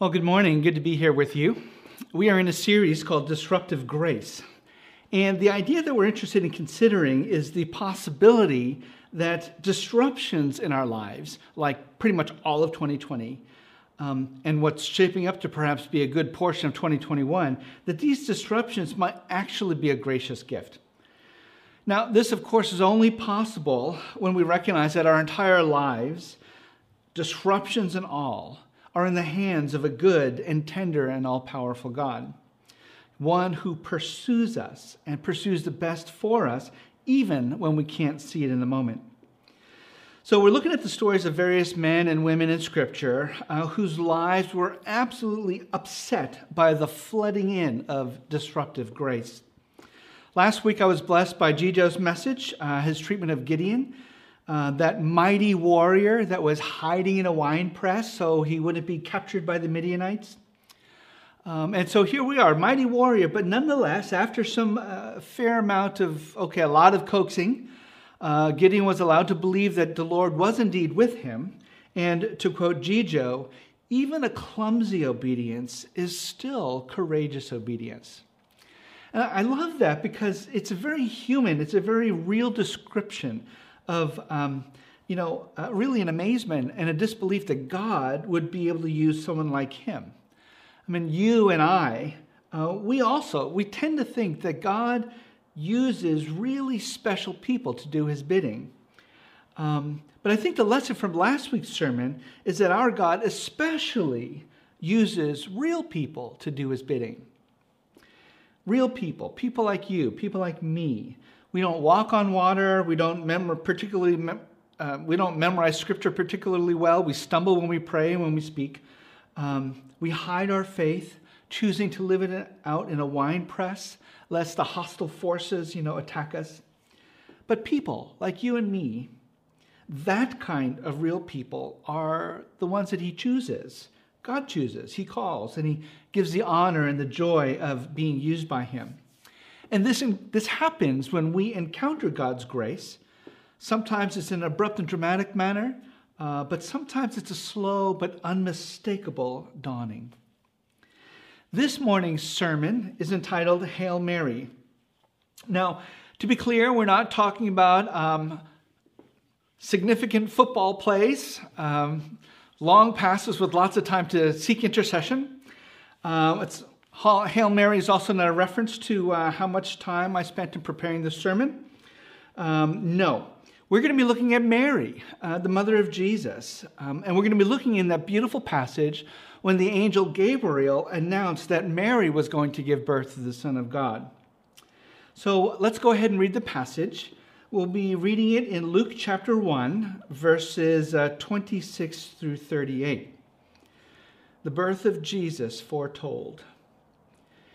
Well, good morning. Good to be here with you. We are in a series called Disruptive Grace. And the idea that we're interested in considering is the possibility that disruptions in our lives, like pretty much all of 2020, um, and what's shaping up to perhaps be a good portion of 2021, that these disruptions might actually be a gracious gift. Now, this, of course, is only possible when we recognize that our entire lives, disruptions and all, are in the hands of a good and tender and all powerful God, one who pursues us and pursues the best for us, even when we can't see it in the moment. So, we're looking at the stories of various men and women in Scripture uh, whose lives were absolutely upset by the flooding in of disruptive grace. Last week, I was blessed by Gijo's message, uh, his treatment of Gideon, uh, that mighty warrior that was hiding in a wine press so he wouldn't be captured by the Midianites. Um, and so here we are, mighty warrior, but nonetheless, after some uh, fair amount of, okay, a lot of coaxing, uh, Gideon was allowed to believe that the Lord was indeed with him. And to quote Gijo, even a clumsy obedience is still courageous obedience. And I love that because it's a very human, it's a very real description of, um, you know, uh, really an amazement and a disbelief that God would be able to use someone like him. I mean, you and I, uh, we also, we tend to think that God uses really special people to do his bidding. Um, but I think the lesson from last week's sermon is that our God especially uses real people to do his bidding. Real people, people like you, people like me. We don't walk on water. We don't mem- particularly mem- uh, we don't memorize scripture particularly well. We stumble when we pray when we speak. Um, we hide our faith, choosing to live it out in a wine press lest the hostile forces, you know, attack us. But people like you and me, that kind of real people are the ones that he chooses. God chooses, he calls, and he gives the honor and the joy of being used by him. And this, this happens when we encounter God's grace. Sometimes it's in an abrupt and dramatic manner, uh, but sometimes it's a slow but unmistakable dawning. This morning's sermon is entitled Hail Mary. Now, to be clear, we're not talking about um, significant football plays, um, long passes with lots of time to seek intercession. Uh, it's, Hail Mary is also not a reference to uh, how much time I spent in preparing this sermon. Um, no, we're going to be looking at Mary, uh, the mother of Jesus, um, and we're going to be looking in that beautiful passage when the angel Gabriel announced that Mary was going to give birth to the Son of God. So let's go ahead and read the passage. We'll be reading it in Luke chapter 1, verses uh, 26 through 38. The birth of Jesus foretold.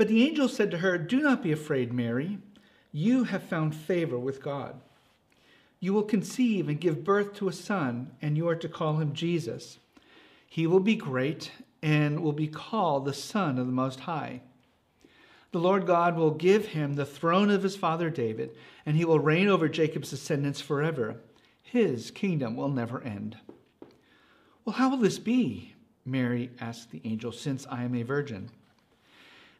But the angel said to her, Do not be afraid, Mary. You have found favor with God. You will conceive and give birth to a son, and you are to call him Jesus. He will be great and will be called the Son of the Most High. The Lord God will give him the throne of his father David, and he will reign over Jacob's descendants forever. His kingdom will never end. Well, how will this be? Mary asked the angel, since I am a virgin.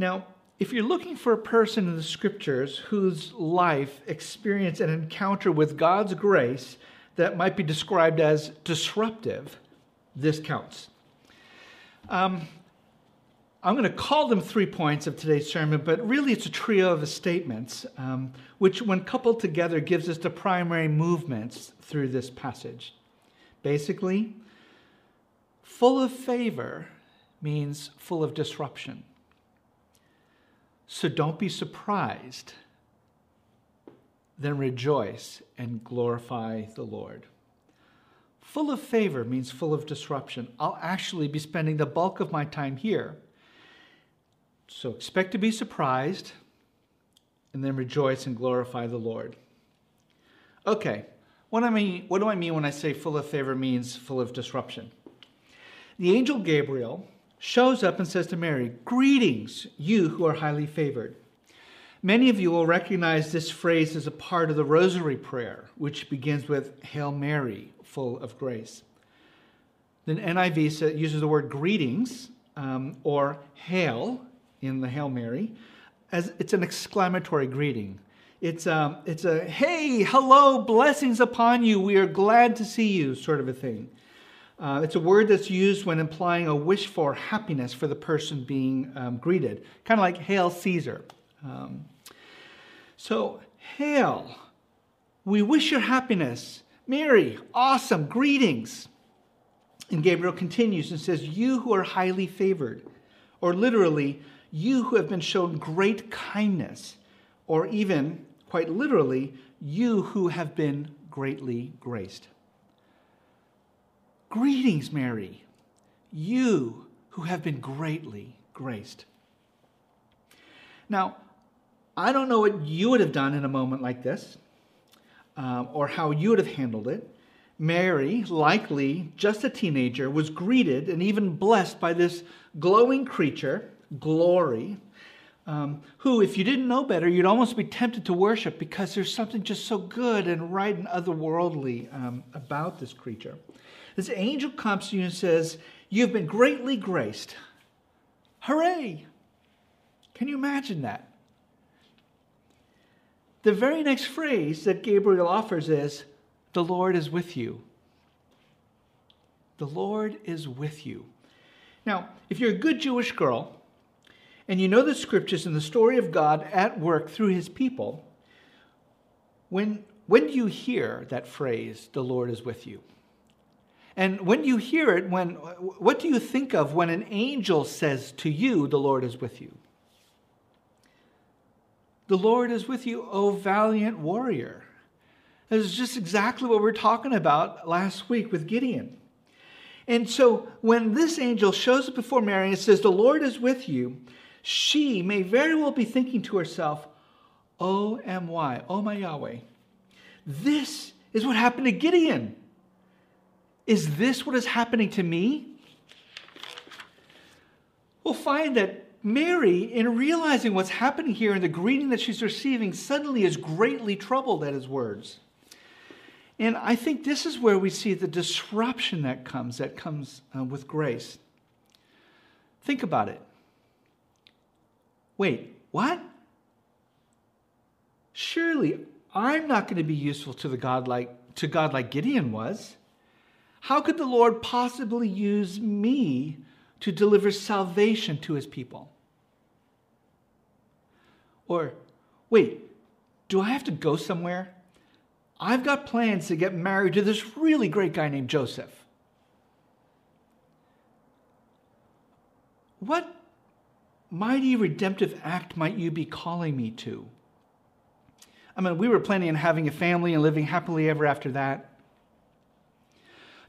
Now, if you're looking for a person in the scriptures whose life experienced an encounter with God's grace that might be described as disruptive, this counts. Um, I'm going to call them three points of today's sermon, but really it's a trio of statements, um, which, when coupled together, gives us the primary movements through this passage. Basically, full of favor means full of disruption. So don't be surprised, then rejoice and glorify the Lord. Full of favor means full of disruption. I'll actually be spending the bulk of my time here. So expect to be surprised and then rejoice and glorify the Lord. Okay, what, I mean, what do I mean when I say full of favor means full of disruption? The angel Gabriel shows up and says to Mary, Greetings, you who are highly favored. Many of you will recognize this phrase as a part of the Rosary Prayer, which begins with Hail Mary, full of grace. Then NIV uses the word greetings um, or hail in the Hail Mary as it's an exclamatory greeting. It's, um, it's a hey, hello, blessings upon you, we are glad to see you sort of a thing. Uh, it's a word that's used when implying a wish for happiness for the person being um, greeted, kind of like Hail Caesar. Um, so, hail, we wish your happiness. Mary, awesome, greetings. And Gabriel continues and says, You who are highly favored, or literally, you who have been shown great kindness, or even, quite literally, you who have been greatly graced. Greetings, Mary, you who have been greatly graced. Now, I don't know what you would have done in a moment like this, um, or how you would have handled it. Mary, likely just a teenager, was greeted and even blessed by this glowing creature, glory, um, who, if you didn't know better, you'd almost be tempted to worship because there's something just so good and right and otherworldly um, about this creature. This angel comes to you and says, You've been greatly graced. Hooray! Can you imagine that? The very next phrase that Gabriel offers is, The Lord is with you. The Lord is with you. Now, if you're a good Jewish girl and you know the scriptures and the story of God at work through his people, when, when do you hear that phrase, the Lord is with you? And when you hear it, when, what do you think of when an angel says to you, The Lord is with you? The Lord is with you, O valiant warrior. This is just exactly what we are talking about last week with Gideon. And so when this angel shows up before Mary and says, The Lord is with you, she may very well be thinking to herself, O M Y, oh my Yahweh, this is what happened to Gideon. Is this what is happening to me? We'll find that Mary, in realizing what's happening here and the greeting that she's receiving, suddenly is greatly troubled at his words. And I think this is where we see the disruption that comes, that comes uh, with grace. Think about it. Wait, what? Surely I'm not going to be useful to the God like to God like Gideon was. How could the Lord possibly use me to deliver salvation to his people? Or, wait, do I have to go somewhere? I've got plans to get married to this really great guy named Joseph. What mighty redemptive act might you be calling me to? I mean, we were planning on having a family and living happily ever after that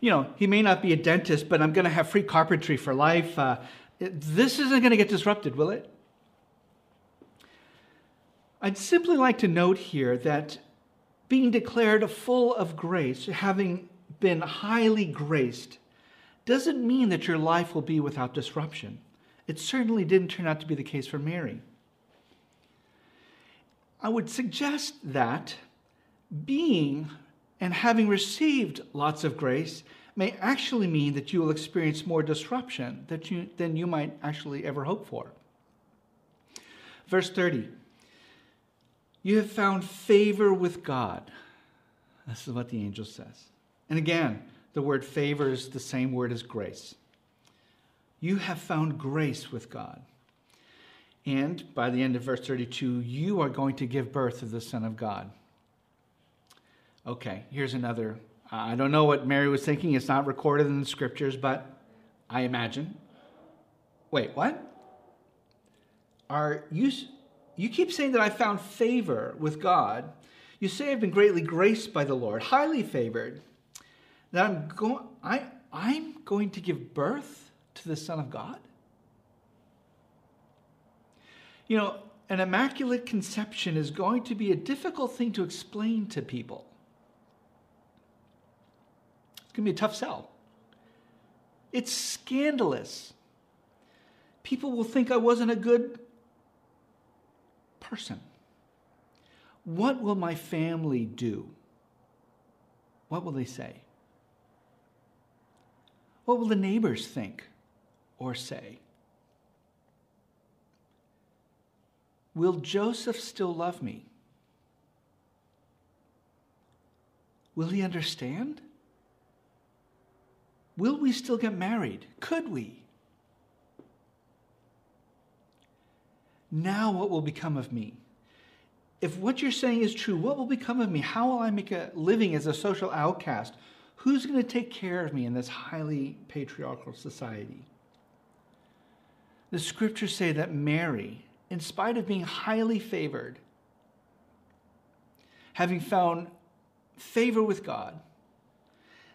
you know, he may not be a dentist, but I'm going to have free carpentry for life. Uh, this isn't going to get disrupted, will it? I'd simply like to note here that being declared full of grace, having been highly graced, doesn't mean that your life will be without disruption. It certainly didn't turn out to be the case for Mary. I would suggest that being and having received lots of grace may actually mean that you will experience more disruption that you, than you might actually ever hope for. Verse 30 You have found favor with God. This is what the angel says. And again, the word favor is the same word as grace. You have found grace with God. And by the end of verse 32, you are going to give birth to the Son of God. Okay, here's another. Uh, I don't know what Mary was thinking. It's not recorded in the scriptures, but I imagine. Wait, what? Are you you keep saying that I found favor with God. You say I've been greatly graced by the Lord, highly favored. That I'm going I I'm going to give birth to the Son of God? You know, an immaculate conception is going to be a difficult thing to explain to people. It's going to be a tough sell. It's scandalous. People will think I wasn't a good person. What will my family do? What will they say? What will the neighbors think or say? Will Joseph still love me? Will he understand? Will we still get married? Could we? Now, what will become of me? If what you're saying is true, what will become of me? How will I make a living as a social outcast? Who's going to take care of me in this highly patriarchal society? The scriptures say that Mary, in spite of being highly favored, having found favor with God,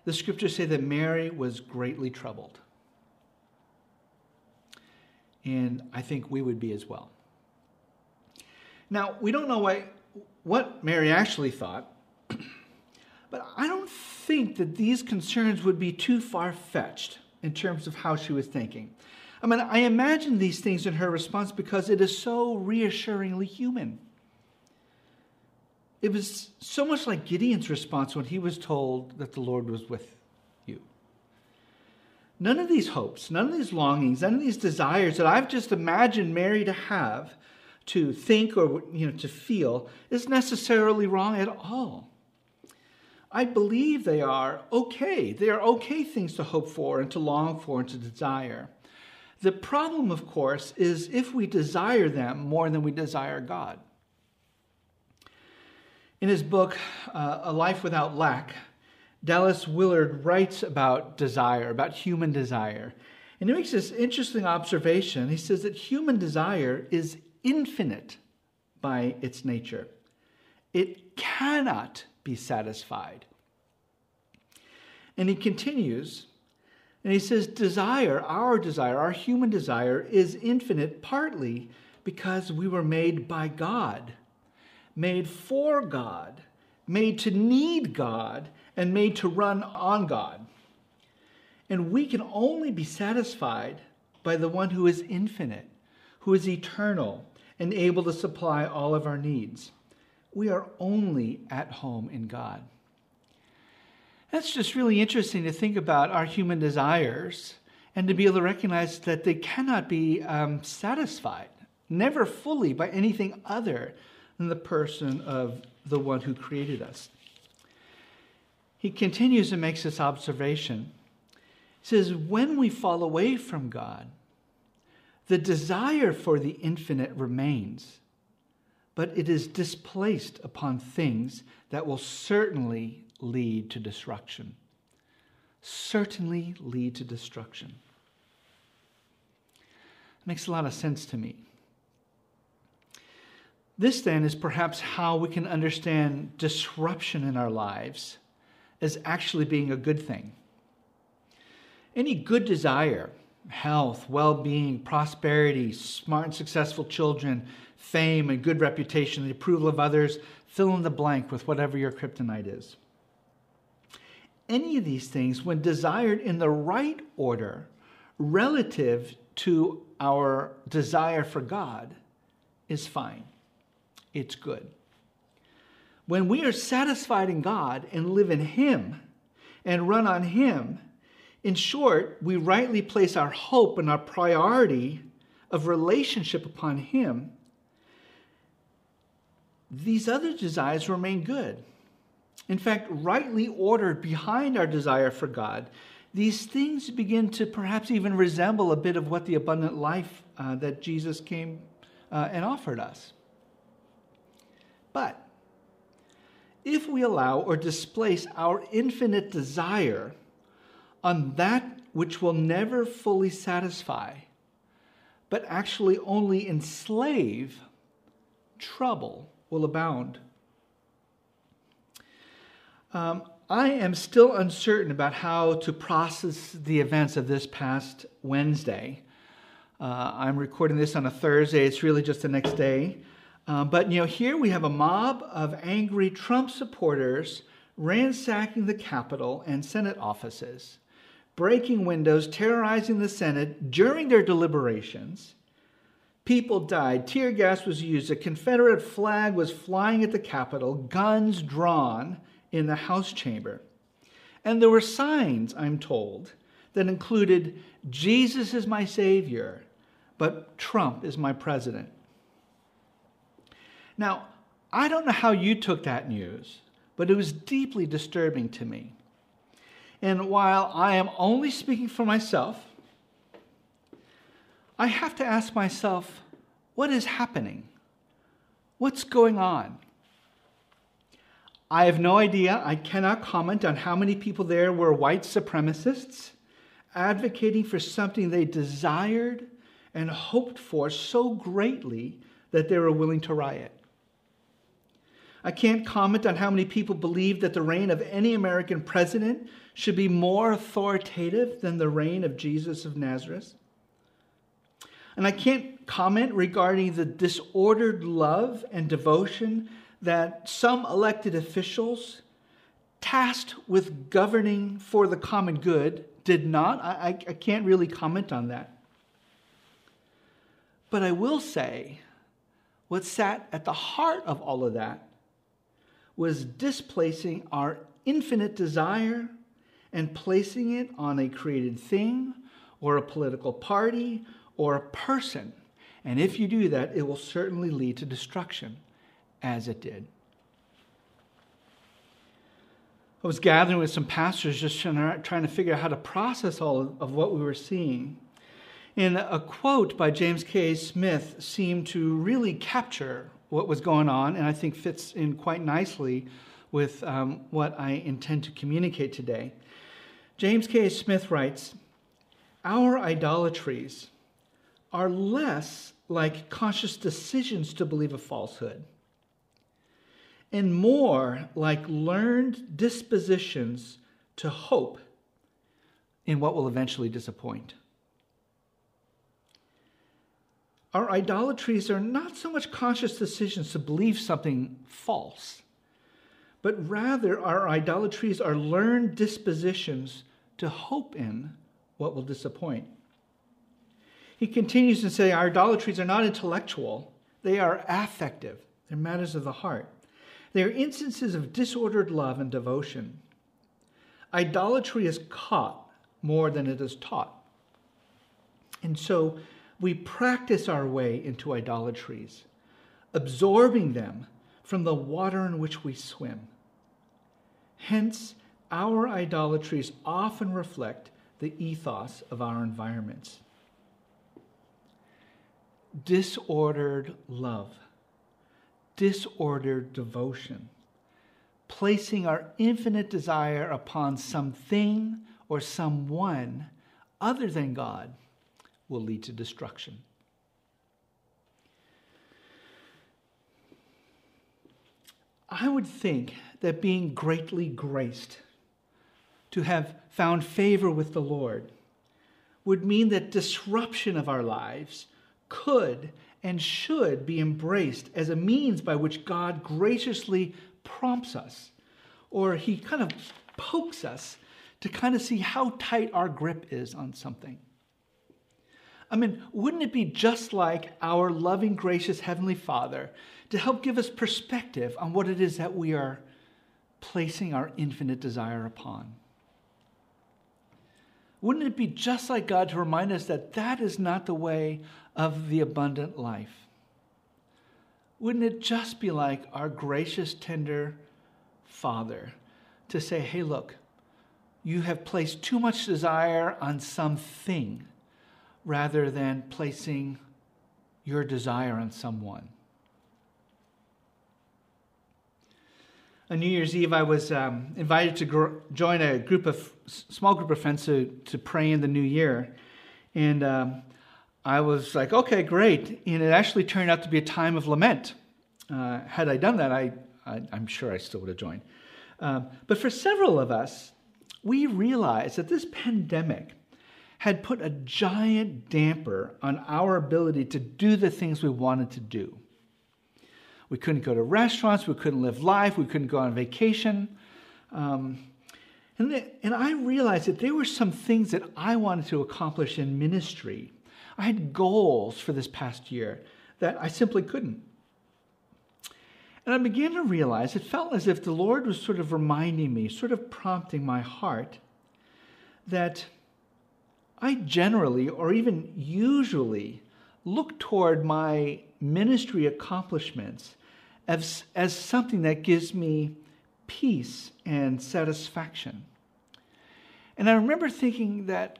the scriptures say that Mary was greatly troubled. And I think we would be as well. Now, we don't know why, what Mary actually thought, but I don't think that these concerns would be too far fetched in terms of how she was thinking. I mean, I imagine these things in her response because it is so reassuringly human. It was so much like Gideon's response when he was told that the Lord was with you. None of these hopes, none of these longings, none of these desires that I've just imagined Mary to have, to think or you know to feel, is necessarily wrong at all. I believe they are okay. They are okay things to hope for and to long for and to desire. The problem, of course, is if we desire them more than we desire God. In his book, uh, A Life Without Lack, Dallas Willard writes about desire, about human desire. And he makes this interesting observation. He says that human desire is infinite by its nature, it cannot be satisfied. And he continues, and he says, Desire, our desire, our human desire, is infinite partly because we were made by God, made for God, made to need God, and made to run on God. And we can only be satisfied by the one who is infinite, who is eternal, and able to supply all of our needs. We are only at home in God. That's just really interesting to think about our human desires and to be able to recognize that they cannot be um, satisfied, never fully, by anything other than the person of the one who created us. He continues and makes this observation. He says, When we fall away from God, the desire for the infinite remains, but it is displaced upon things that will certainly lead to destruction. Certainly lead to destruction. It makes a lot of sense to me. This then is perhaps how we can understand disruption in our lives as actually being a good thing. Any good desire, health, well being, prosperity, smart and successful children, fame and good reputation, the approval of others, fill in the blank with whatever your kryptonite is any of these things, when desired in the right order relative to our desire for God, is fine. It's good. When we are satisfied in God and live in Him and run on Him, in short, we rightly place our hope and our priority of relationship upon Him, these other desires remain good. In fact, rightly ordered behind our desire for God, these things begin to perhaps even resemble a bit of what the abundant life uh, that Jesus came uh, and offered us. But if we allow or displace our infinite desire on that which will never fully satisfy, but actually only enslave, trouble will abound. Um, I am still uncertain about how to process the events of this past Wednesday. Uh, I'm recording this on a Thursday. It's really just the next day. Uh, but you know, here we have a mob of angry Trump supporters ransacking the Capitol and Senate offices, breaking windows, terrorizing the Senate during their deliberations. People died, tear gas was used, a Confederate flag was flying at the Capitol, guns drawn in the House chamber. And there were signs, I'm told, that included Jesus is my Savior, but Trump is my president. Now, I don't know how you took that news, but it was deeply disturbing to me. And while I am only speaking for myself, I have to ask myself, what is happening? What's going on? I have no idea. I cannot comment on how many people there were white supremacists advocating for something they desired and hoped for so greatly that they were willing to riot. I can't comment on how many people believe that the reign of any American president should be more authoritative than the reign of Jesus of Nazareth. And I can't comment regarding the disordered love and devotion that some elected officials tasked with governing for the common good did not. I, I, can't really comment on that. But I will say what sat at the heart of all of that was displacing our infinite desire and placing it on a created thing or a political party or a person. And if you do that, it will certainly lead to destruction as it did. I was gathering with some pastors just trying to figure out how to process all of what we were seeing. And a quote by James K. Smith seemed to really capture what was going on, and I think fits in quite nicely with um, what I intend to communicate today. James K. Smith writes Our idolatries are less like conscious decisions to believe a falsehood and more like learned dispositions to hope in what will eventually disappoint. Our idolatries are not so much conscious decisions to believe something false, but rather our idolatries are learned dispositions to hope in what will disappoint. He continues to say our idolatries are not intellectual, they are affective, they're matters of the heart. They are instances of disordered love and devotion. Idolatry is caught more than it is taught. And so we practice our way into idolatries, absorbing them from the water in which we swim. Hence, our idolatries often reflect the ethos of our environments. Disordered love disordered devotion, placing our infinite desire upon something or someone other than God will lead to destruction. I would think that being greatly graced, to have found favor with the Lord, would mean that disruption of our lives could and should be embraced as a means by which God graciously prompts us, or He kind of pokes us to kind of see how tight our grip is on something. I mean, wouldn't it be just like our loving, gracious Heavenly Father to help give us perspective on what it is that we are placing our infinite desire upon? Wouldn't it be just like God to remind us that that is not the way of the abundant life? Wouldn't it just be like our gracious, tender Father to say, hey, look, you have placed too much desire on something rather than placing your desire on someone. On New Year's Eve, I was um, invited to gr- join a group of small group of friends to, to pray in the new year, and um, I was like, "Okay, great!" And it actually turned out to be a time of lament. Uh, had I done that, I, I am sure I still would have joined. Um, but for several of us, we realized that this pandemic had put a giant damper on our ability to do the things we wanted to do. We couldn't go to restaurants, we couldn't live life, we couldn't go on vacation. Um, and, the, and I realized that there were some things that I wanted to accomplish in ministry. I had goals for this past year that I simply couldn't. And I began to realize it felt as if the Lord was sort of reminding me, sort of prompting my heart, that I generally, or even usually, look toward my ministry accomplishments as, as something that gives me peace and satisfaction. And I remember thinking that,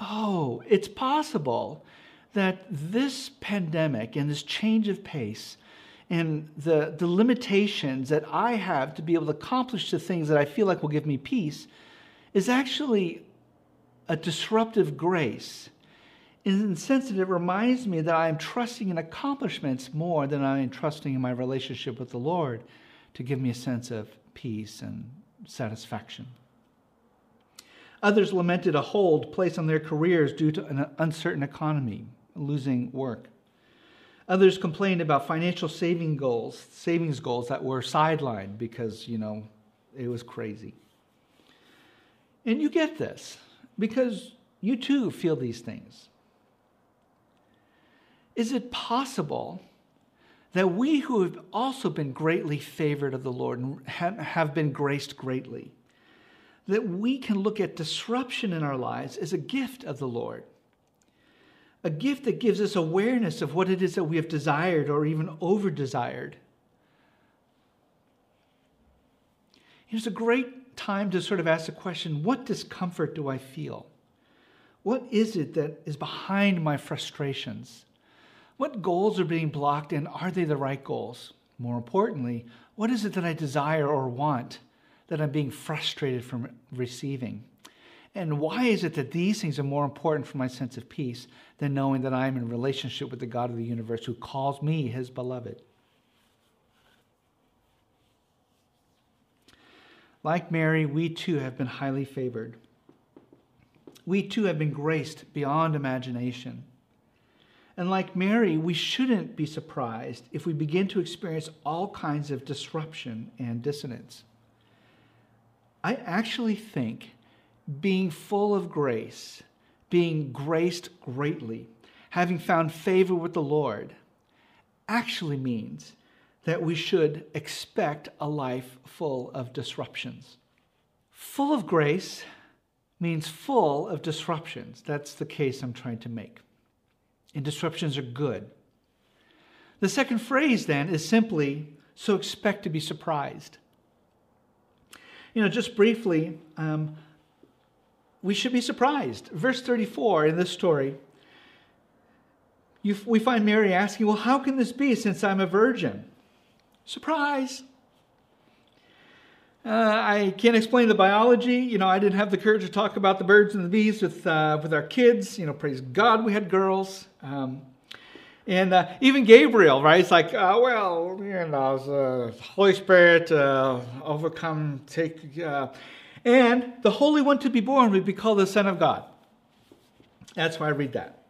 oh, it's possible that this pandemic and this change of pace and the, the limitations that I have to be able to accomplish the things that I feel like will give me peace is actually a disruptive grace in the sense that it reminds me that I am trusting in accomplishments more than I am trusting in my relationship with the Lord to give me a sense of peace and satisfaction. Others lamented a hold placed on their careers due to an uncertain economy, losing work. Others complained about financial saving goals, savings goals that were sidelined because, you know, it was crazy. And you get this because you too feel these things. Is it possible that we who have also been greatly favored of the Lord and have been graced greatly, that we can look at disruption in our lives as a gift of the Lord? a gift that gives us awareness of what it is that we have desired or even over desired. It's a great time to sort of ask the question what discomfort do I feel? What is it that is behind my frustrations? What goals are being blocked and are they the right goals? More importantly, what is it that I desire or want that I'm being frustrated from receiving? And why is it that these things are more important for my sense of peace than knowing that I am in relationship with the God of the universe who calls me his beloved? Like Mary, we too have been highly favored. We too have been graced beyond imagination. And like Mary, we shouldn't be surprised if we begin to experience all kinds of disruption and dissonance. I actually think being full of grace, being graced greatly, having found favor with the Lord, actually means that we should expect a life full of disruptions. Full of grace means full of disruptions. That's the case I'm trying to make. And disruptions are good. The second phrase then is simply so expect to be surprised. You know, just briefly, um, we should be surprised. Verse 34 in this story, you, we find Mary asking, Well, how can this be since I'm a virgin? Surprise! Uh, I can't explain the biology. You know, I didn't have the courage to talk about the birds and the bees with, uh, with our kids. You know, praise God, we had girls. Um, and uh, even Gabriel, right? It's like, uh, well, you know, the Holy Spirit uh, overcome, take. Uh, and the Holy One to be born would be called the Son of God. That's why I read that.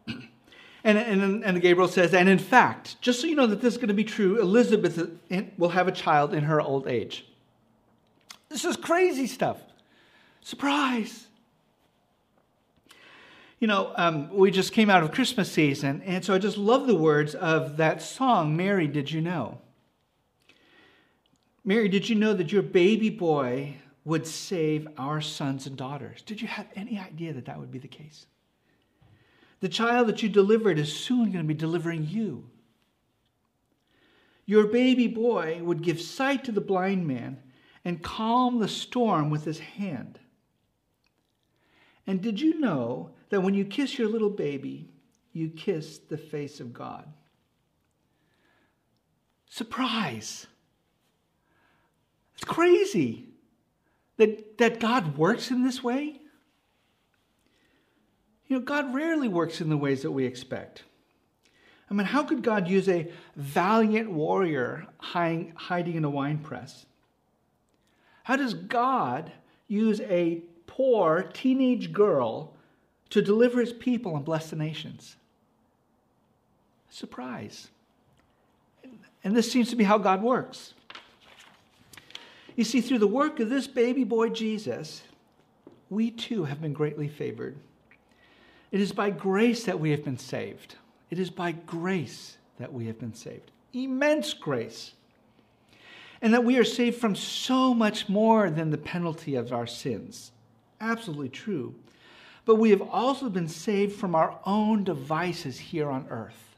And, and, and Gabriel says, and in fact, just so you know that this is going to be true, Elizabeth will have a child in her old age. This is crazy stuff. Surprise. You know, um, we just came out of Christmas season, and so I just love the words of that song, Mary, Did You Know? Mary, did you know that your baby boy would save our sons and daughters. Did you have any idea that that would be the case? The child that you delivered is soon going to be delivering you. Your baby boy would give sight to the blind man and calm the storm with his hand. And did you know that when you kiss your little baby, you kiss the face of God? Surprise! It's crazy that, that God works in this way. You know, God rarely works in the ways that we expect. I mean, how could God use a valiant warrior hiding in a wine press? How does God use a poor teenage girl to deliver his people and bless the nations? Surprise. And this seems to be how God works. You see, through the work of this baby boy Jesus, we too have been greatly favored. It is by grace that we have been saved. It is by grace that we have been saved. Immense grace. And that we are saved from so much more than the penalty of our sins. Absolutely true. But we have also been saved from our own devices here on earth.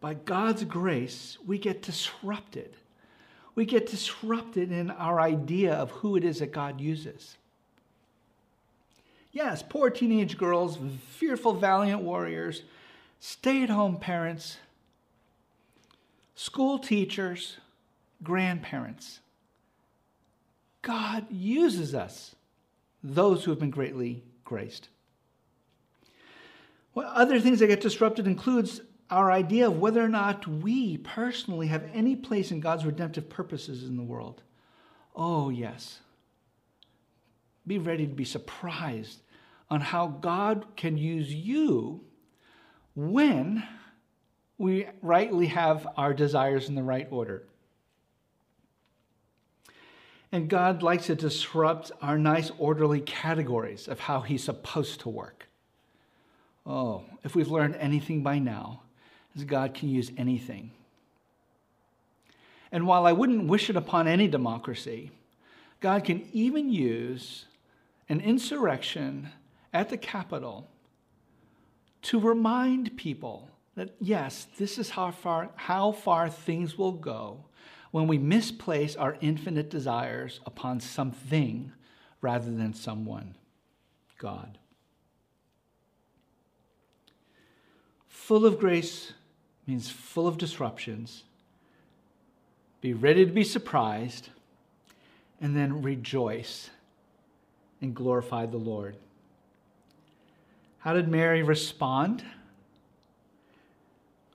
By God's grace, we get disrupted. We get disrupted in our idea of who it is that God uses. Yes, poor teenage girls, fearful, valiant warriors, stay at home parents, school teachers, grandparents. God uses us, those who have been greatly graced. Well, other things that get disrupted includes our idea of whether or not we personally have any place in God's redemptive purposes in the world. Oh, yes. Be ready to be surprised on how God can use you when we rightly have our desires in the right order. And God likes to disrupt our nice, orderly categories of how He's supposed to work. Oh, if we've learned anything by now, is God can use anything. And while I wouldn't wish it upon any democracy, God can even use an insurrection at the Capitol to remind people that, yes, this is how far, how far things will go when we misplace our infinite desires upon something rather than someone, God. Full of grace means full of disruptions. Be ready to be surprised, and then rejoice and glorify the Lord. How did Mary respond?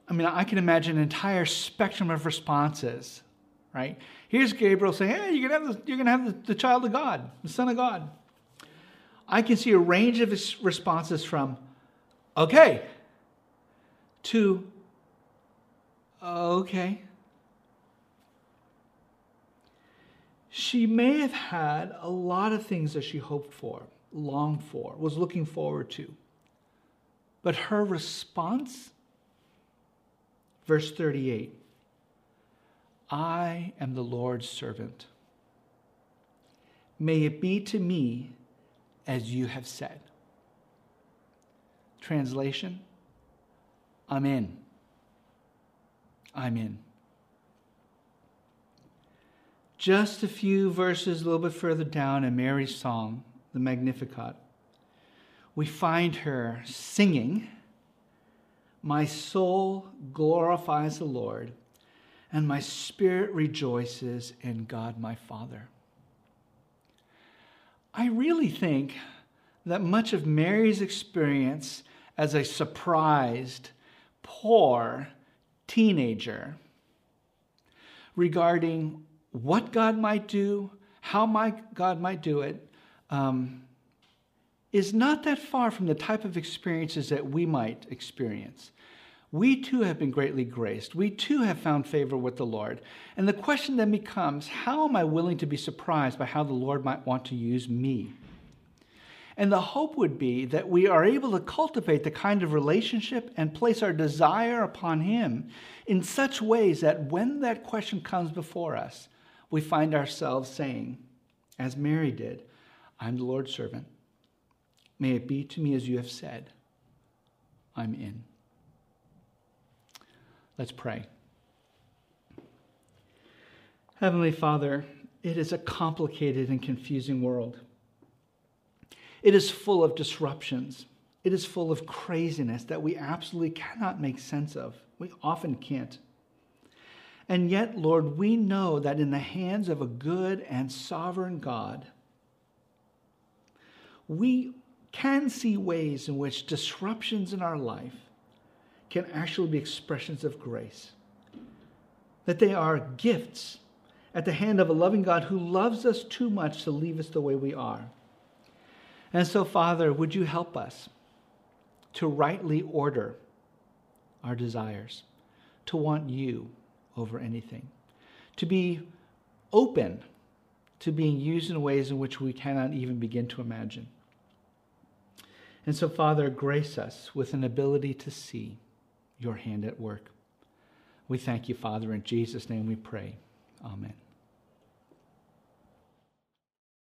I mean, I can imagine an entire spectrum of responses, right? Here's Gabriel saying, Hey, you're going to have, the, you're gonna have the, the child of God, the Son of God. I can see a range of responses from, okay, to, okay. She may have had a lot of things that she hoped for, longed for, was looking forward to. But her response, verse 38 I am the Lord's servant. May it be to me as you have said. Translation I'm in. I'm in. Just a few verses a little bit further down in Mary's song, the Magnificat, we find her singing, My soul glorifies the Lord, and my spirit rejoices in God my Father. I really think that much of Mary's experience as a surprised, poor teenager regarding what God might do, how my God might do it, um, is not that far from the type of experiences that we might experience. We too have been greatly graced. We too have found favor with the Lord. And the question then becomes how am I willing to be surprised by how the Lord might want to use me? And the hope would be that we are able to cultivate the kind of relationship and place our desire upon Him in such ways that when that question comes before us, we find ourselves saying, as Mary did, I'm the Lord's servant. May it be to me as you have said. I'm in. Let's pray. Heavenly Father, it is a complicated and confusing world. It is full of disruptions. It is full of craziness that we absolutely cannot make sense of. We often can't. And yet, Lord, we know that in the hands of a good and sovereign God, we can see ways in which disruptions in our life can actually be expressions of grace. That they are gifts at the hand of a loving God who loves us too much to leave us the way we are. And so, Father, would you help us to rightly order our desires, to want you over anything, to be open to being used in ways in which we cannot even begin to imagine. And so, Father, grace us with an ability to see your hand at work. We thank you, Father. In Jesus' name we pray. Amen.